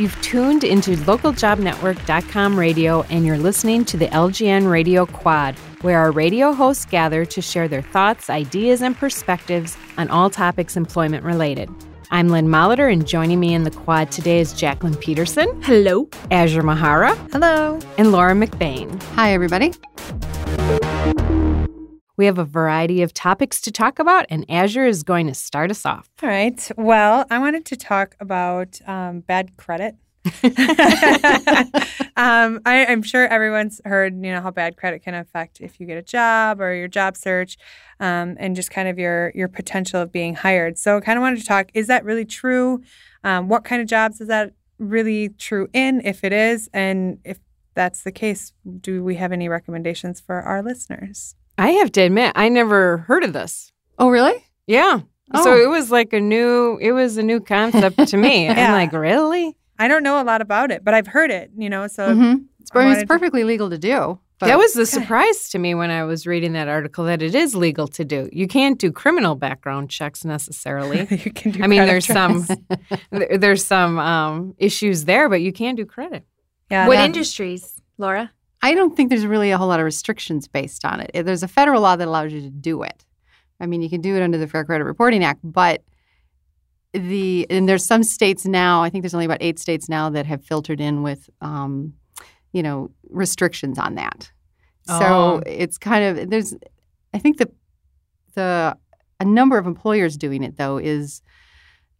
You've tuned into localjobnetwork.com radio and you're listening to the LJN Radio Quad, where our radio hosts gather to share their thoughts, ideas, and perspectives on all topics employment related. I'm Lynn Molitor, and joining me in the quad today is Jacqueline Peterson. Hello. Azure Mahara. Hello. And Laura McBain. Hi, everybody. We have a variety of topics to talk about, and Azure is going to start us off. All right. Well, I wanted to talk about um, bad credit. um, I, am sure everyone's heard, you know, how bad credit can affect if you get a job or your job search, um, and just kind of your your potential of being hired. So, I kind of wanted to talk: is that really true? Um, what kind of jobs is that really true in? If it is, and if that's the case, do we have any recommendations for our listeners? I have to admit, I never heard of this. Oh, really? Yeah. Oh. So it was like a new, it was a new concept to me. yeah. I'm like, really? I don't know a lot about it, but I've heard it, you know, so mm-hmm. it's, it's, perfectly to... legal to do. But... That was the surprise to me when I was reading that article that it is legal to do. You can't do criminal background checks necessarily. you can do I mean, there's checks. some there's some um, issues there, but you can do credit. Yeah. What industries, Laura? I don't think there's really a whole lot of restrictions based on it. There's a federal law that allows you to do it. I mean, you can do it under the Fair Credit Reporting Act, but the and there's some states now. I think there's only about eight states now that have filtered in with, um, you know, restrictions on that. Oh. So it's kind of there's. I think the the a number of employers doing it though is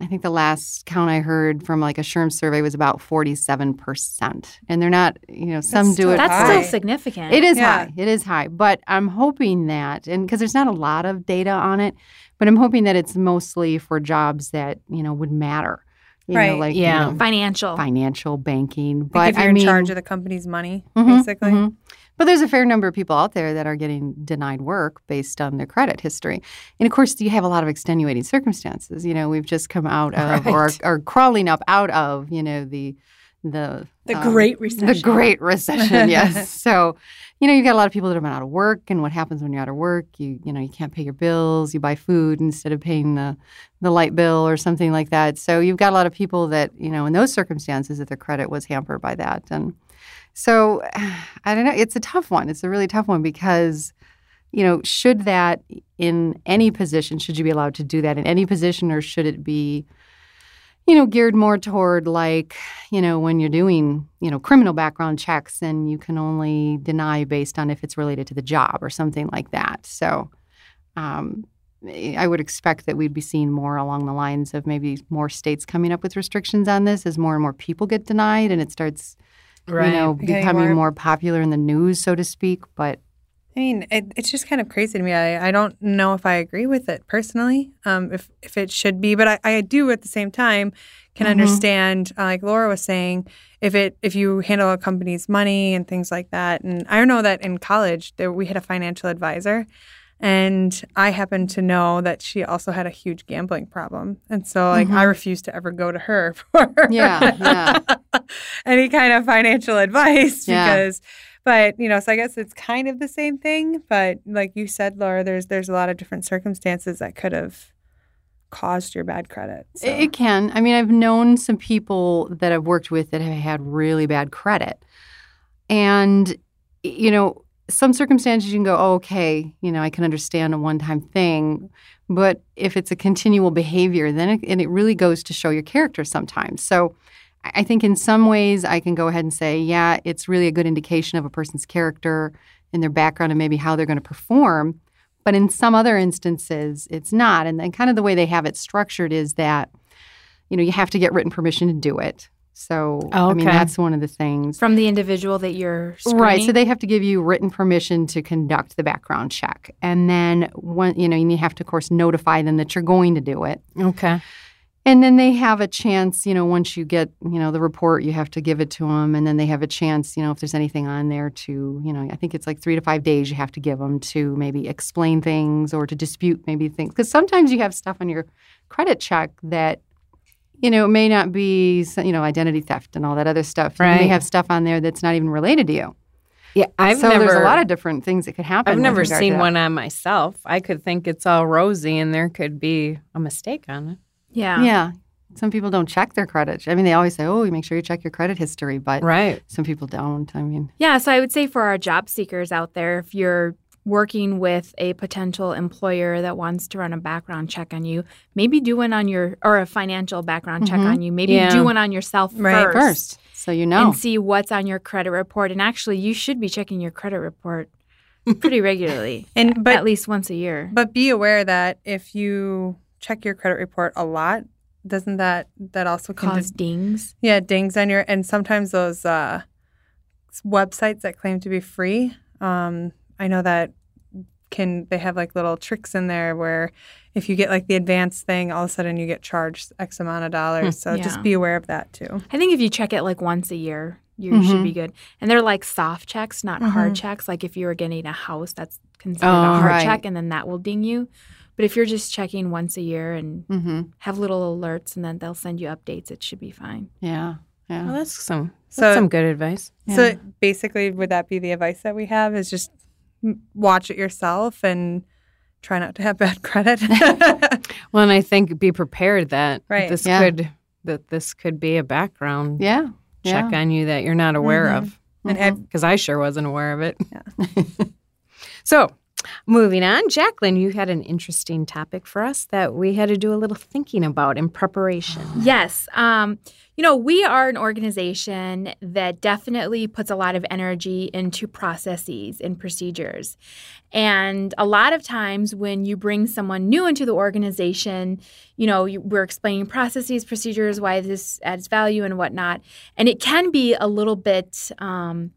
I think the last count I heard from like a SHRM survey was about 47%. And they're not, you know, some that's do it. That's high. still significant. It is yeah. high. It is high. But I'm hoping that, and because there's not a lot of data on it, but I'm hoping that it's mostly for jobs that, you know, would matter. You right. Know, like, yeah. You know, financial. Financial, banking. But like if you're I in mean, charge of the company's money, mm-hmm, basically. Mm-hmm. But there's a fair number of people out there that are getting denied work based on their credit history. And of course, you have a lot of extenuating circumstances. You know, we've just come out of right. or are, crawling up out of, you know, the the the um, Great Recession. The Great Recession, yes. so, you know, you've got a lot of people that have been out of work, and what happens when you're out of work? You you know, you can't pay your bills. You buy food instead of paying the the light bill or something like that. So you've got a lot of people that you know, in those circumstances, that their credit was hampered by that, and so I don't know. It's a tough one. It's a really tough one because, you know, should that in any position, should you be allowed to do that in any position or should it be, you know, geared more toward like, you know, when you're doing, you know, criminal background checks and you can only deny based on if it's related to the job or something like that. So, um, I would expect that we'd be seeing more along the lines of maybe more states coming up with restrictions on this as more and more people get denied and it starts right. you know, becoming more, more popular in the news, so to speak. But I mean, it, it's just kind of crazy to me. I, I don't know if I agree with it personally, um, if if it should be, but I, I do at the same time can mm-hmm. understand, uh, like Laura was saying, if it if you handle a company's money and things like that. And I know that in college there we had a financial advisor, and I happen to know that she also had a huge gambling problem. And so, like, mm-hmm. I refused to ever go to her for yeah, yeah. any kind of financial advice yeah. because, but, you know, so I guess it's kind of the same thing. But like you said, Laura, there's, there's a lot of different circumstances that could have caused your bad credit. So. It can. I mean, I've known some people that I've worked with that have had really bad credit. And, you know, some circumstances you can go, oh, okay, you know, I can understand a one time thing. But if it's a continual behavior, then it, and it really goes to show your character sometimes. So I think in some ways I can go ahead and say, yeah, it's really a good indication of a person's character and their background and maybe how they're going to perform. But in some other instances, it's not. And then kind of the way they have it structured is that, you know, you have to get written permission to do it. So oh, okay. I mean that's one of the things from the individual that you're screening? right. So they have to give you written permission to conduct the background check, and then when you know you have to of course notify them that you're going to do it. Okay. And then they have a chance, you know, once you get, you know, the report, you have to give it to them. And then they have a chance, you know, if there's anything on there to, you know, I think it's like three to five days you have to give them to maybe explain things or to dispute maybe things. Because sometimes you have stuff on your credit check that you know, it may not be, you know, identity theft and all that other stuff. Right. You may have stuff on there that's not even related to you. Yeah, I've so never. there's a lot of different things that could happen. I've never seen one on myself. I could think it's all rosy, and there could be a mistake on it. Yeah, yeah, some people don't check their credit. I mean, they always say, "Oh, you make sure you check your credit history," but right. some people don't. I mean, yeah. So I would say for our job seekers out there, if you're working with a potential employer that wants to run a background check on you, maybe do one on your or a financial background check Mhm. on you. Maybe Yeah. do one on yourself Right. first, first, so you know. and see what's on your credit report. And actually, you should be checking your credit report pretty regularly, And but, at least once a year. but be aware that if you check your credit report a lot, doesn't that that also Cause dings. Yeah, dings on your and sometimes those uh, websites that claim to be free. Um, I know that can they have like little tricks in there where if you get like the advanced thing, all of a sudden you get charged X amount of dollars. So Yeah. just be aware of that too. I think if you check it like once a year, you should Mhm. be good. And they're like soft checks, not hard Mhm. checks. Like if you were getting a house, that's considered Oh, a hard right. check, and then that will ding you. But if you're just checking once a year and hmm have little alerts, and then they'll send you updates, it should be fine. Yeah, yeah. Well, that's some So- that's some good advice. So basically, would that be the advice that we have? Is just m- watch it yourself and try not to have bad credit. Well, and I think be prepared that Right. this Yeah. could that this could be a background yeah, check yeah. on you that you're not aware Mhm. of. and have Because I sure wasn't aware of it. so, moving on, Jacqueline, you had an interesting topic for us that we had to do a little thinking about in preparation. Yes. Um, you know, we are an organization that definitely puts a lot of energy into processes and procedures. And a lot of times when you bring someone new into the organization, you know, you, we're explaining processes, procedures, why this adds value and whatnot. And it can be a little bit um,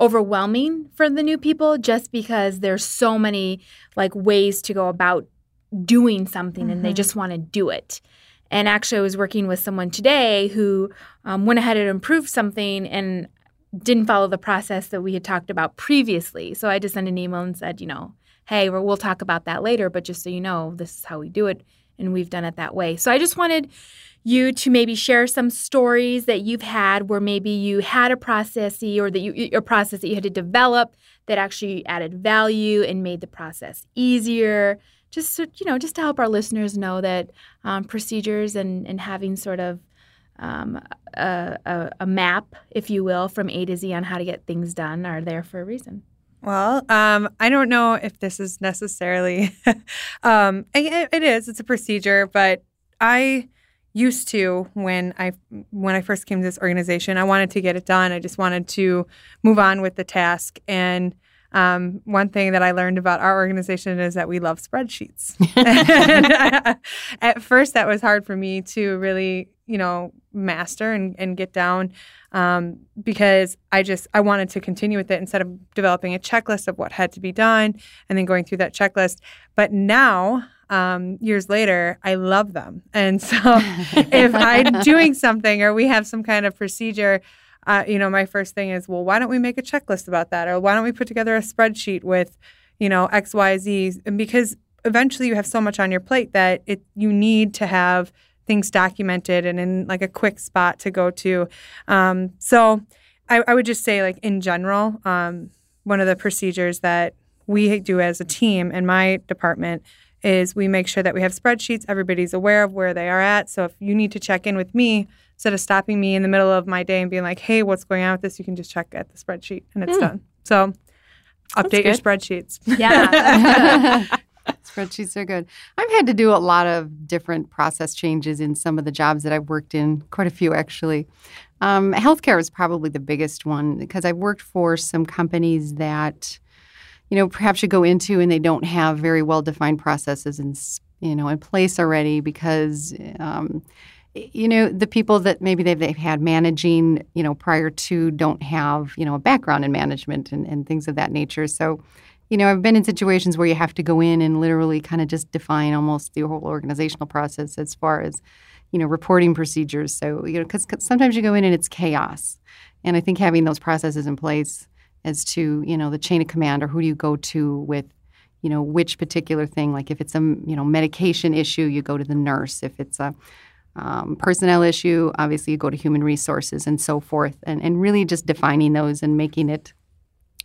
overwhelming for the new people just because there's so many like ways to go about doing something and they Mhm. just want to do it. And actually, I was working with someone today who um, went ahead and improved something and didn't follow the process that we had talked about previously. So I just sent an email and said, you know, hey, we'll talk about that later, but just so you know, this is how we do it. And we've done it that way. So I just wanted you to maybe share some stories that you've had where maybe you had a process or that you a process that you had to develop that actually added value and made the process easier just so, you know just to help our listeners know that um, procedures and, and having sort of um, a, a, a map, if you will, from A to Z on how to get things done are there for a reason. Well, um, I don't know if this is necessarily. um, it, it is. It's a procedure, but I used to when I when I first came to this organization, I wanted to get it done. I just wanted to move on with the task. And um, one thing that I learned about our organization is that we love spreadsheets. At first, that was hard for me to really, you know, master and, and get down um, because I just I wanted to continue with it instead of developing a checklist of what had to be done and then going through that checklist. But now, um, years later, I love them, and so if I'm doing something or we have some kind of procedure. Uh, you know, my first thing is, well, why don't we make a checklist about that, or why don't we put together a spreadsheet with, you know, X, Y, Z, and because eventually you have so much on your plate that it you need to have things documented and in like a quick spot to go to. Um, so I, I would just say, like in general, um, one of the procedures that we do as a team in my department is we make sure that we have spreadsheets. Everybody's aware of where they are at. So if you need to check in with me, instead of stopping me in the middle of my day and being like, "Hey, what's going on with this?" You can just check at the spreadsheet and it's Hmm. done. So update your spreadsheets. Yeah. Spreadsheets are good. I've had to do a lot of different process changes in some of the jobs that I've worked in, quite a few actually. Um, healthcare is probably the biggest one because I've worked for some companies that, you know, perhaps you go into and they don't have very well defined processes s- you know, in place already because, um, you know, the people that maybe they've, they've had managing, you know, prior to don't have, you know, a background in management and, and things of that nature. So, you know, I've been in situations where you have to go in and literally kind of just define almost the whole organizational process as far as, you know, reporting procedures. So, you know, because sometimes you go in and it's chaos. And I think having those processes in place as to, you know, the chain of command or who do you go to with, you know, which particular thing. Like if it's a, you know, medication issue, you go to the nurse. If it's a um, personnel issue, obviously you go to human resources and so forth. And, and really just defining those and making it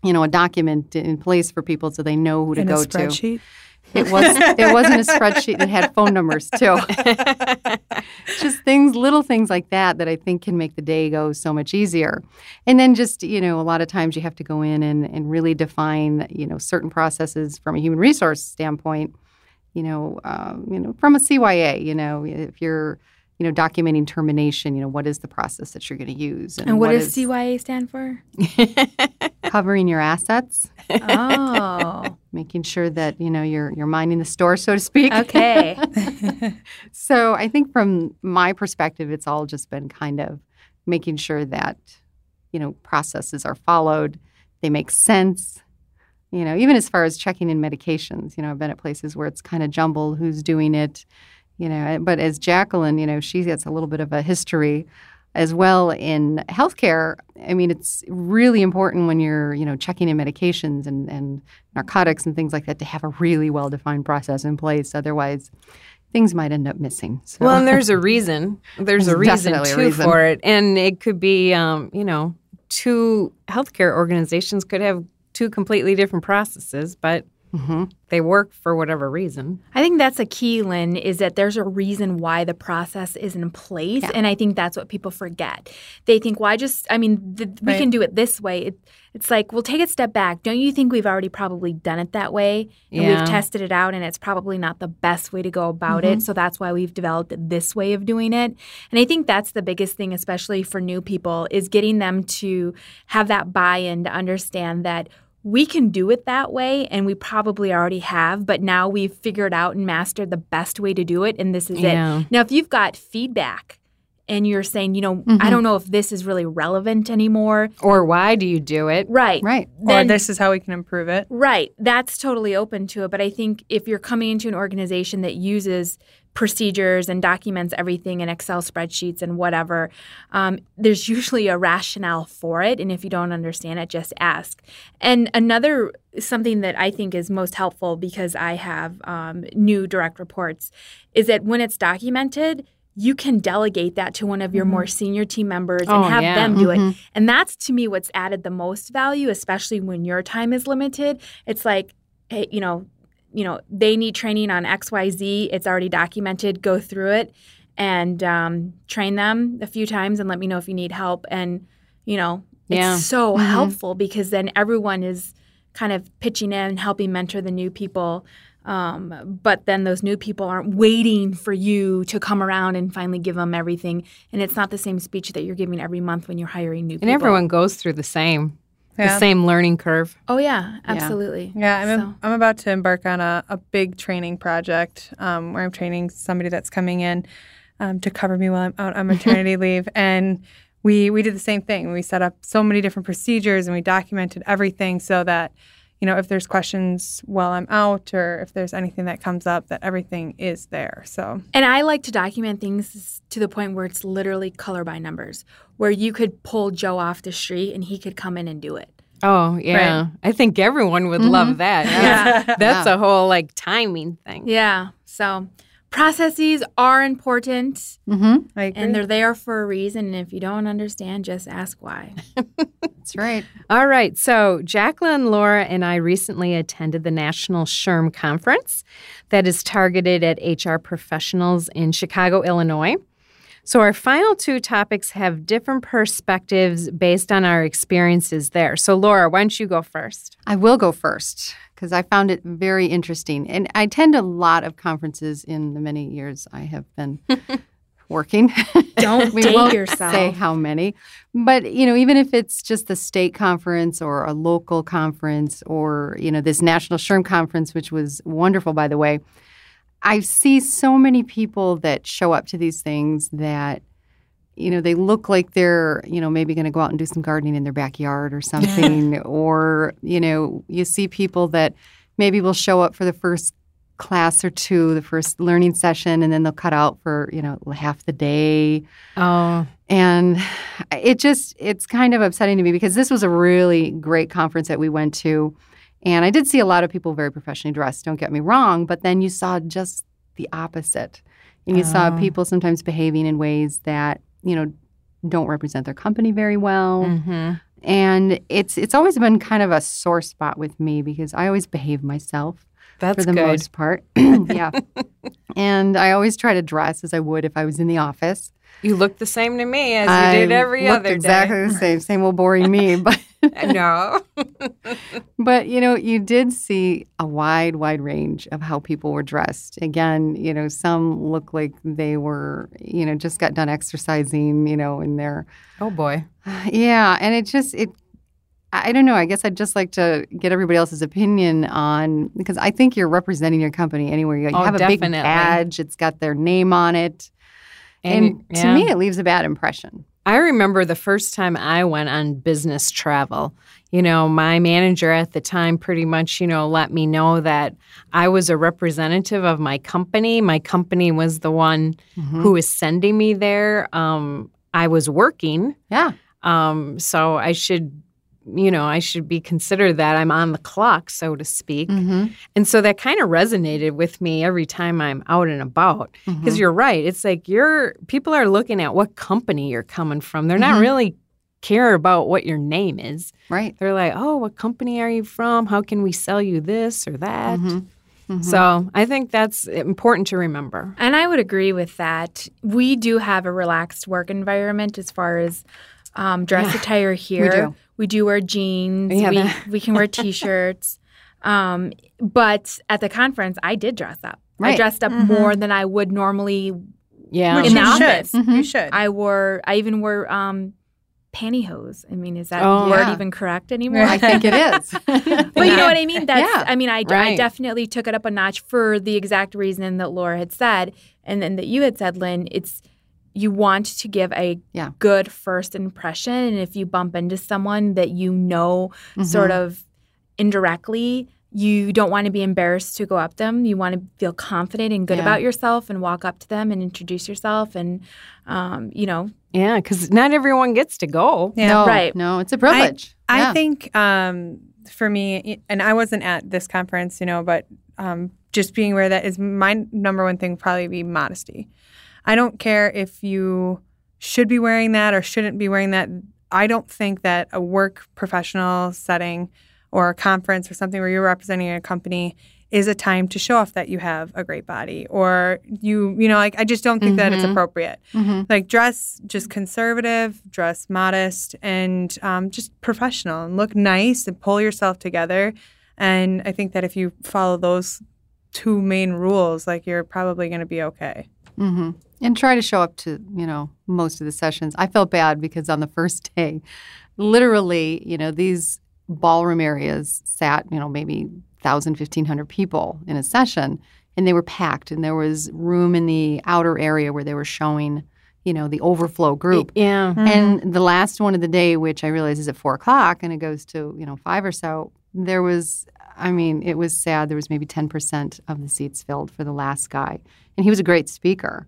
you know, a document in place for people so they know who to in go to. It was it wasn't a spreadsheet; it had phone numbers too. just things, little things like that, that I think can make the day go so much easier. And then just, you know, a lot of times you have to go in and, and really define, you know, certain processes from a human resource standpoint, you know, um, you know, from a CYA, you know, if you're, you know, documenting termination, you know, what is the process that you're going to use? And, what, what does is, CYA stand for? covering your assets. Oh. Making sure that, you know, you're you're minding the store, so to speak. Okay. so I think from my perspective, it's all just been kind of making sure that, you know, processes are followed, they make sense. You know, even as far as checking in medications, you know, I've been at places where it's kind of jumbled who's doing it you know but as jacqueline you know she gets a little bit of a history as well in healthcare i mean it's really important when you're you know checking in medications and, and narcotics and things like that to have a really well defined process in place otherwise things might end up missing so. well and there's a reason there's, there's a reason too a reason. for it and it could be um, you know two healthcare organizations could have two completely different processes but Mm-hmm. They work for whatever reason. I think that's a key, Lynn, is that there's a reason why the process is in place. Yeah. And I think that's what people forget. They think, well, I just, I mean, th- we right. can do it this way. It, it's like, well, take a step back. Don't you think we've already probably done it that way? And yeah. we've tested it out, and it's probably not the best way to go about mm-hmm. it. So that's why we've developed this way of doing it. And I think that's the biggest thing, especially for new people, is getting them to have that buy in to understand that we can do it that way and we probably already have but now we've figured out and mastered the best way to do it and this is yeah. it now if you've got feedback and you're saying you know mm-hmm. i don't know if this is really relevant anymore. Or why do you do it? Right. Right. Then, or this is how we can improve it. Right. That's totally open to it but i think if you're coming into an organization that uses procedures and documents everything in Excel spreadsheets and whatever, um, there's usually a rationale for it. And if you don't understand it, just ask. And another something that I think is most helpful because I have um, new direct reports is that when it's documented, you can delegate that to one of your mm-hmm. more senior team members and oh, have yeah. them do mm-hmm. it. And that's to me what's added the most value, especially when your time is limited. It's like, hey, you know, you know, they need training on XYZ. It's already documented. Go through it and um, train them a few times and let me know if you need help. And, you know, yeah. it's so mm-hmm. helpful because then everyone is kind of pitching in helping mentor the new people. Um, but then those new people aren't waiting for you to come around and finally give them everything. And it's not the same speech that you're giving every month when you're hiring new people. And everyone goes through the same yeah. the same learning curve. Oh yeah, absolutely. Yeah, I'm, so. a, I'm about to embark on a, a big training project um, where I'm training somebody that's coming in um, to cover me while I'm out on maternity leave, and we we did the same thing. We set up so many different procedures and we documented everything so that you know if there's questions while I'm out or if there's anything that comes up that everything is there. So and I like to document things to the point where it's literally color by numbers where you could pull Joe off the street and he could come in and do it. Oh, yeah. Right. I think everyone would mm-hmm. love that. Yeah. That's yeah. a whole like timing thing. Yeah. So processes are important. Mm-hmm. And they're there for a reason. And if you don't understand, just ask why. That's right. All right. So, Jacqueline, Laura, and I recently attended the National SHRM Conference that is targeted at HR professionals in Chicago, Illinois. So, our final two topics have different perspectives based on our experiences there. So, Laura, why don't you go first? I will go first because I found it very interesting. And I attend a lot of conferences in the many years I have been. working. Don't we date yourself. Say how many, but you know, even if it's just the state conference or a local conference or you know this national SHRM conference, which was wonderful, by the way. I see so many people that show up to these things that you know they look like they're you know maybe going to go out and do some gardening in their backyard or something. Or you know you see people that maybe will show up for the first class or two the first learning session and then they'll cut out for you know half the day. Oh. And it just it's kind of upsetting to me because this was a really great conference that we went to and I did see a lot of people very professionally dressed, don't get me wrong, but then you saw just the opposite. And you oh. saw people sometimes behaving in ways that, you know, don't represent their company very well. Mm-hmm. And it's it's always been kind of a sore spot with me because I always behave myself. That's for the good. most part. yeah. and I always try to dress as I would if I was in the office. You look the same to me as I you did every looked other exactly day. the same, same old boring me. But no. but you know, you did see a wide, wide range of how people were dressed. Again, you know, some look like they were, you know, just got done exercising, you know, in their Oh boy. yeah, and it just it. I don't know. I guess I'd just like to get everybody else's opinion on because I think you're representing your company anywhere you go. You Oh, have a big badge; it's got their name on it, And, and, to yeah. me, it leaves a bad impression. I remember the first time I went on business travel. You know, my manager at the time pretty much, you know, let me know that I was a representative of my company. My company was the one Mm-hmm. who was sending me there. Um, I was working, Yeah, um, so I should, you know, I should be considered that I'm on the clock, so to speak. mm-hmm. And so that kind of resonated with me every time I'm out and about. Mm-hmm. Because you're right. It's like you're people are looking at what company you're coming from. They're not Mhm. really care about what your name is. right. They're like, oh, what company are you from? How can we sell you this or that? Mhm. Mhm. So I think that's important to remember. And I would agree with that. We do have a relaxed work environment as far as um, dress Yeah, attire here. Do. We do wear jeans. Yeah, we, that- we can wear t-shirts. um, but at the conference, I did dress up. I dressed up Mhm. more than I would normally. Yeah. Which In you the should. office. Mhm. You should. I wore. I even wore um, pantyhose. I mean, is that Oh, word yeah. even correct anymore? I think it is. But you know what I mean? That's Yeah. I mean, I, I definitely took it up a notch for the exact reason that Laura had said and then that you had said, Lynn. It's you want to give a Yeah. good first impression. And if you bump into someone that you know Mm-hmm. sort of indirectly, you don't want to be embarrassed to go up them. You want to feel confident and good Yeah. about yourself and walk up to them and introduce yourself and um, you know, Yeah, because not everyone gets to go. yeah. no, Right. No, it's a privilege. I Yeah. think um, for me, and I wasn't at this conference, you know, but um, just being aware that is my number one thing. Probably be modesty. I don't care if you should be wearing that or shouldn't be wearing that. I don't think that a work professional setting or a conference or something where you're representing a company is a time to show off that you have a great body or you you know like I just don't think that it's Mhm. appropriate Mhm. like dress just conservative dress modest and um, just professional and look nice and pull yourself together and i think that if you follow those two main rules like you're probably going to be okay hmm And try to show up to, you know, most of the sessions. I felt bad because on the first day, literally, you know, these ballroom areas sat, you know, maybe 1,000, 1,500 people in a session, and they were packed, and there was room in the outer area where they were showing, you know, the overflow group. Yeah. Mm-hmm. And the last one of the day, which I realize is at four o'clock and it goes to, you know, five or so, there was, I mean, it was sad. There was maybe 10% of the seats filled for the last guy. And he was a great speaker.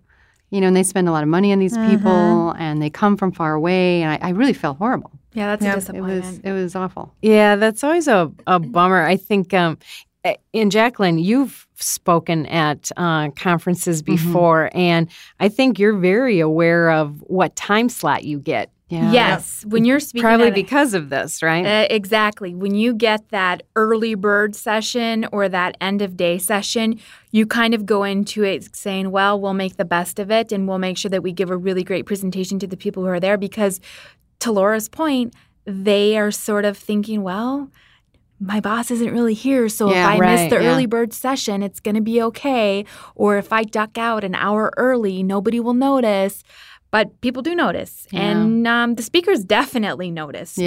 You know, and they spend a lot of money on these people and they come from far away. And I, I really felt horrible. yeah, that's Yep. a It disappointment. was, it was awful. Yeah, that's always a, a bummer. I think, um, eh, and Jacqueline, you've spoken at uh, conferences before, and I think you're very aware of what time slot you get. Yeah. Yes, when you're speaking Probably at a- because of this, right? Uh, exactly. When you get that early bird session or that end of day session, you kind of go into it saying, well, we'll make the best of it and we'll make sure that we give a really great presentation to the people who are there because, to Laura's point, they are sort of thinking, well, my boss isn't really here, so Yeah, if I right, miss the yeah. early bird session, it's going to be okay. Or if I duck out an hour early, nobody will notice. But people do notice, Yeah. and um, the speakers definitely notice too.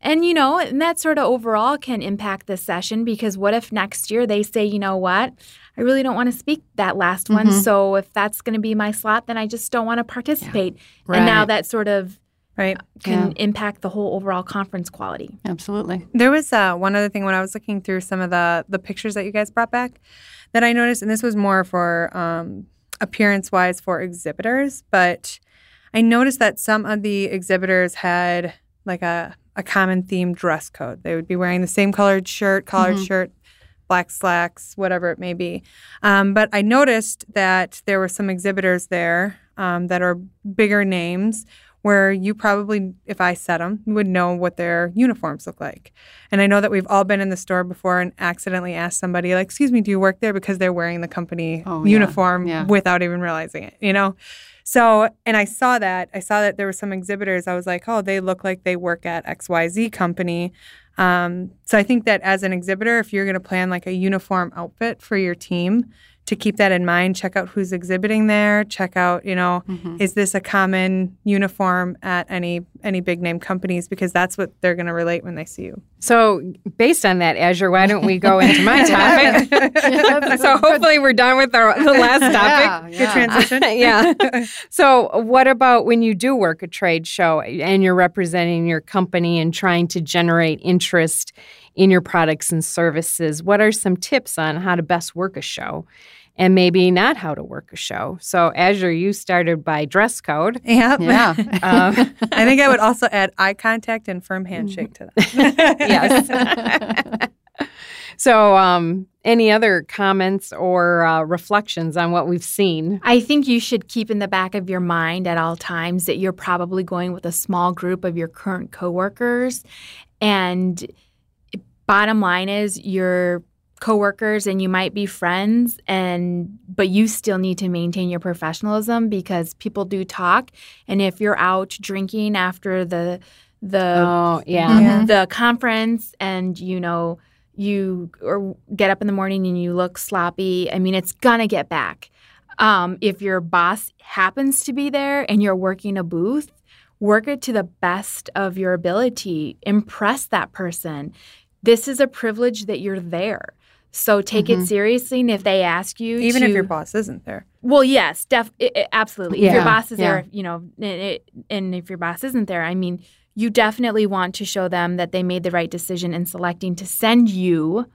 And you know, and that sort of overall can impact the session because what if next year they say, you know what, I really don't want to speak that last one. Mhm. So if that's going to be my slot, then I just don't want to participate. And now that sort of right can impact the whole overall conference quality. Absolutely. There was uh, one other thing when I was looking through some of the the pictures that you guys brought back that I noticed, and this was more for um, appearance wise for exhibitors, but I noticed that some of the exhibitors had like a a common theme dress code. They would be wearing the same colored shirt, collared Mhm. shirt, black slacks, whatever it may be. Um, but I noticed that there were some exhibitors there um, that are bigger names where you probably, if I set them, would know what their uniforms look like. And I know that we've all been in the store before and accidentally asked somebody, like, excuse me, do you work there? Because they're wearing the company Oh, yeah. uniform Yeah. without even realizing it, you know? So, and I saw that. I saw that there were some exhibitors. I was like, oh, they look like they work at XYZ company. Um, so I think that as an exhibitor, if you're going to plan like a uniform outfit for your team, to keep that in mind, check out who's exhibiting there. Check out, you know, Mm-hmm. is this a common uniform at any any big name companies? Because that's what they're going to relate when they see you. So, based on that, Azure, why don't we go into my topic? so, hopefully, we're done with our, the last topic. Yeah, Good yeah. transition. yeah. So, what about when you do work a trade show and you're representing your company and trying to generate interest in your products and services? What are some tips on how to best work a show and maybe not how to work a show? So, Azure, you started by dress code. Yep. Yeah. Um, I think I would also add eye contact and firm handshake to that. yes. so, um, any other comments or uh, reflections on what we've seen? I think you should keep in the back of your mind at all times that you're probably going with a small group of your current coworkers. And bottom line is your coworkers and you might be friends and but you still need to maintain your professionalism because people do talk. And if you're out drinking after the the Oh, yeah. Yeah. the conference and you know you or get up in the morning and you look sloppy i mean it's gonna get back. Um, if your boss happens to be there and you're working a booth work it to the best of your ability. Impress that person. This is a privilege that you're there so take it seriously and if they ask you Even to, if your boss isn't there. well, yes, def- i i- absolutely. If your boss is yeah. there, you know, and, it, and if your boss isn't there, I mean, you definitely want to show them that they made the right decision in selecting to send you.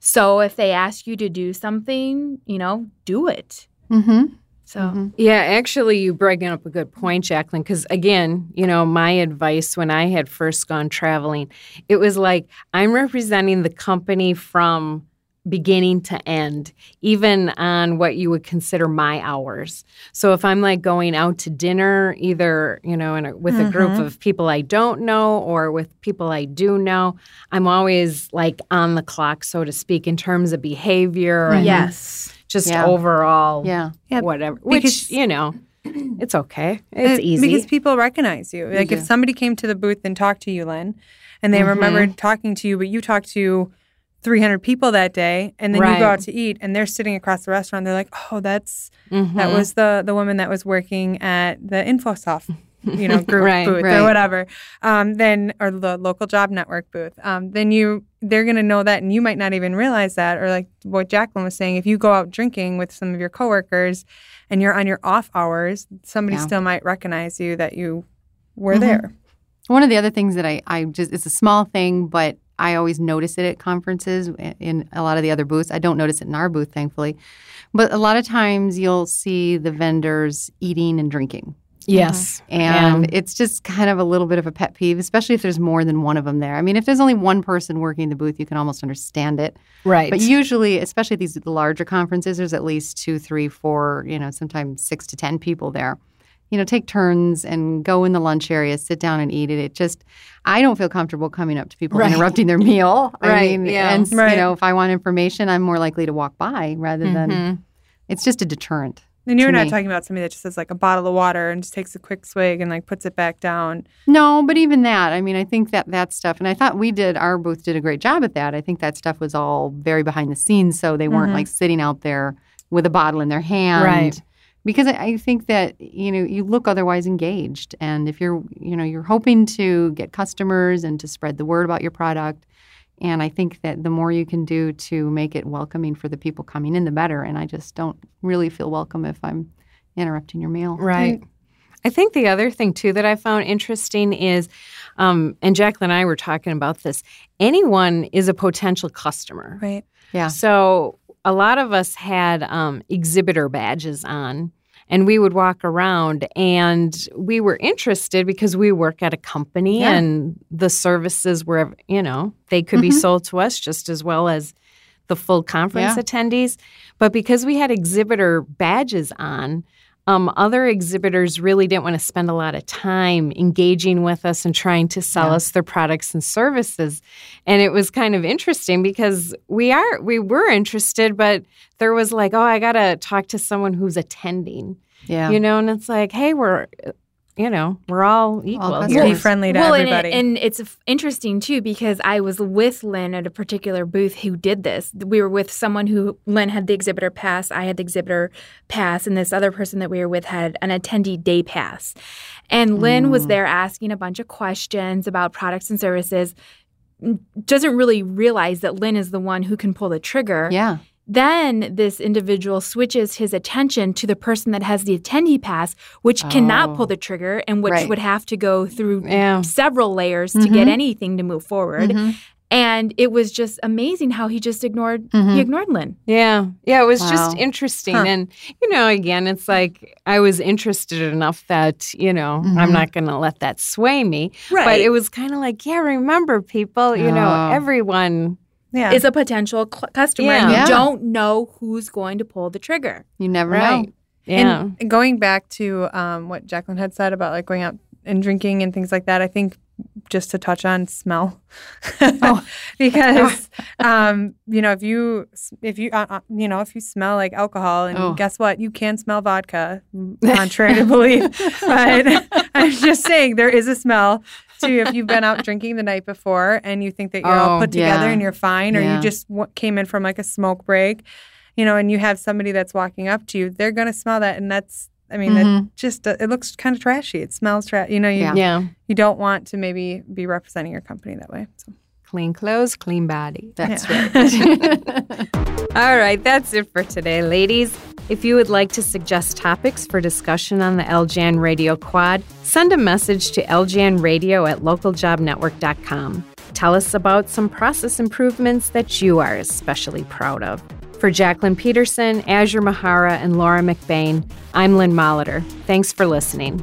So if they ask you to do something, you know, do it. mm-hmm. So Yeah, actually, you bring up a good point, Jacqueline, because again, you know, my advice when I had first gone traveling, it was like I'm representing the company from beginning to end, even on what you would consider my hours. So if I'm like going out to dinner, either, you know, in a, with a group of people I don't know or with people I do know, I'm always like on the clock, so to speak, in terms of behavior and yes, just Yeah. overall Yeah. Yeah, whatever. because- Which you know, it's okay. It's Uh, easy. because people recognize you. Like if somebody came to the booth and talked to you, Lynn, and they Mm-hmm. remembered talking to you, but you talked to 300 people that day, and then you go out to eat, and they're sitting across the restaurant. They're like, "Oh, that's Mm-hmm. that was the the woman that was working at the InfoSoft." You know, group Right, booth right. or whatever. Um, then or the local job network booth. Um, then you they're gonna know that, and you might not even realize that. Or like what Jacqueline was saying, if you go out drinking with some of your coworkers, and you're on your off hours, somebody Yeah. still might recognize you that you were Mhm. there. One of the other things that I, I just, it's a small thing, but I always notice it at conferences in a lot of the other booths. I don't notice it in our booth, thankfully. But a lot of times you'll see the vendors eating and drinking. yes, uh-huh. And it's just kind of a little bit of a pet peeve, especially if there's more than one of them there. I mean, if there's only one person working the booth, you can almost understand it. right. But usually, especially at these larger conferences, there's at least two, three, four, you know, sometimes six to 10 people there. You know, take turns and go in the lunch area, sit down and eat it. It just, I don't feel comfortable coming up to people Right. interrupting their meal. I Right, mean, yeah. and, Right. you know, if I want information, I'm more likely to walk by rather than, Mhm. it's just a deterrent. And you're not me. talking about somebody that just has like a bottle of water and just takes a quick swig and like puts it back down. No, but even that, I mean, I think that that stuff, and I thought we did, our booth did a great job at that. I think that stuff was all very behind the scenes, so they weren't Mhm. like sitting out there with a bottle in their hand. Right. Because I, I think that, you know, you look otherwise engaged. And if you're, you know, you're hoping to get customers and to spread the word about your product. And I think that the more you can do to make it welcoming for the people coming in, the better. And I just don't really feel welcome if I'm interrupting your meal. Right. I think the other thing too that I found interesting is, um, and Jacqueline and I were talking about this. Anyone is a potential customer. Right. Yeah. So a lot of us had um, exhibitor badges on, and we would walk around, and we were interested because we work at a company, Yeah. and the services were, you know, they could be Mhm. sold to us just as well as the full conference Yeah. attendees. But because we had exhibitor badges on. Um, other exhibitors really didn't want to spend a lot of time engaging with us and trying to sell Yeah. us their products and services. And it was kind of interesting because we are we were interested, but there was like, oh, I gotta talk to someone who's attending. Yeah. You know, and it's like, hey, we're you know, we're all equal customers. here. Be friendly to well, and, everybody. it, and it's f- interesting too because I was with Lynn at a particular booth who did this. We were with someone who Lynn had the exhibitor pass, I had the exhibitor pass, and this other person that we were with had an attendee day pass. And Lynn was Mm. there asking a bunch of questions about products and services. Doesn't really realize that Lynn is the one who can pull the trigger. yeah. Then this individual switches his attention to the person that has the attendee pass, which cannot Oh. pull the trigger and which Right. would have to go through Yeah. several layers to get Mhm. anything to move forward. Mhm. And it was just amazing how he just ignored Mhm. he ignored Lynn. Yeah. Yeah. It was just interesting. Huh. And, you know, again, it's like I was interested enough that, you know, I'm Mhm. not going to let that sway me. Right. But it was kind of like, yeah, remember, people, you know, Oh. everyone. Yeah. is a potential cl- customer and you Yeah. don't know who's going to pull the trigger. You never Right. know. Yeah. And going back to um, what Jacqueline had said about like going out and drinking and things like that, I think just to touch on smell, Oh. because um, you know if you if you uh, uh, you know if you smell like alcohol and Oh. guess what you can smell vodka, contrary to belief. But I'm just saying there is a smell to if you've been out drinking the night before and you think that you're all Oh, put together yeah. and you're fine, or Yeah. you just w- came in from like a smoke break you know, and you have somebody that's walking up to you, they're going to smell that. And that's, I mean, that just, uh, it looks kind of trashy. It smells trash. You know, you, Yeah. Yeah. you don't want to maybe be representing your company that way. So. Clean clothes, clean body. That's Yeah. right. All right, that's it for today, ladies. If you would like to suggest topics for discussion on the LJN Radio Quad, send a message to ljnradio at localjobnetwork.com. Tell us about some process improvements that you are especially proud of. For Jacqueline Peterson, Azure Mahara, and Laura McBain, I'm Lynn Molitor. Thanks for listening.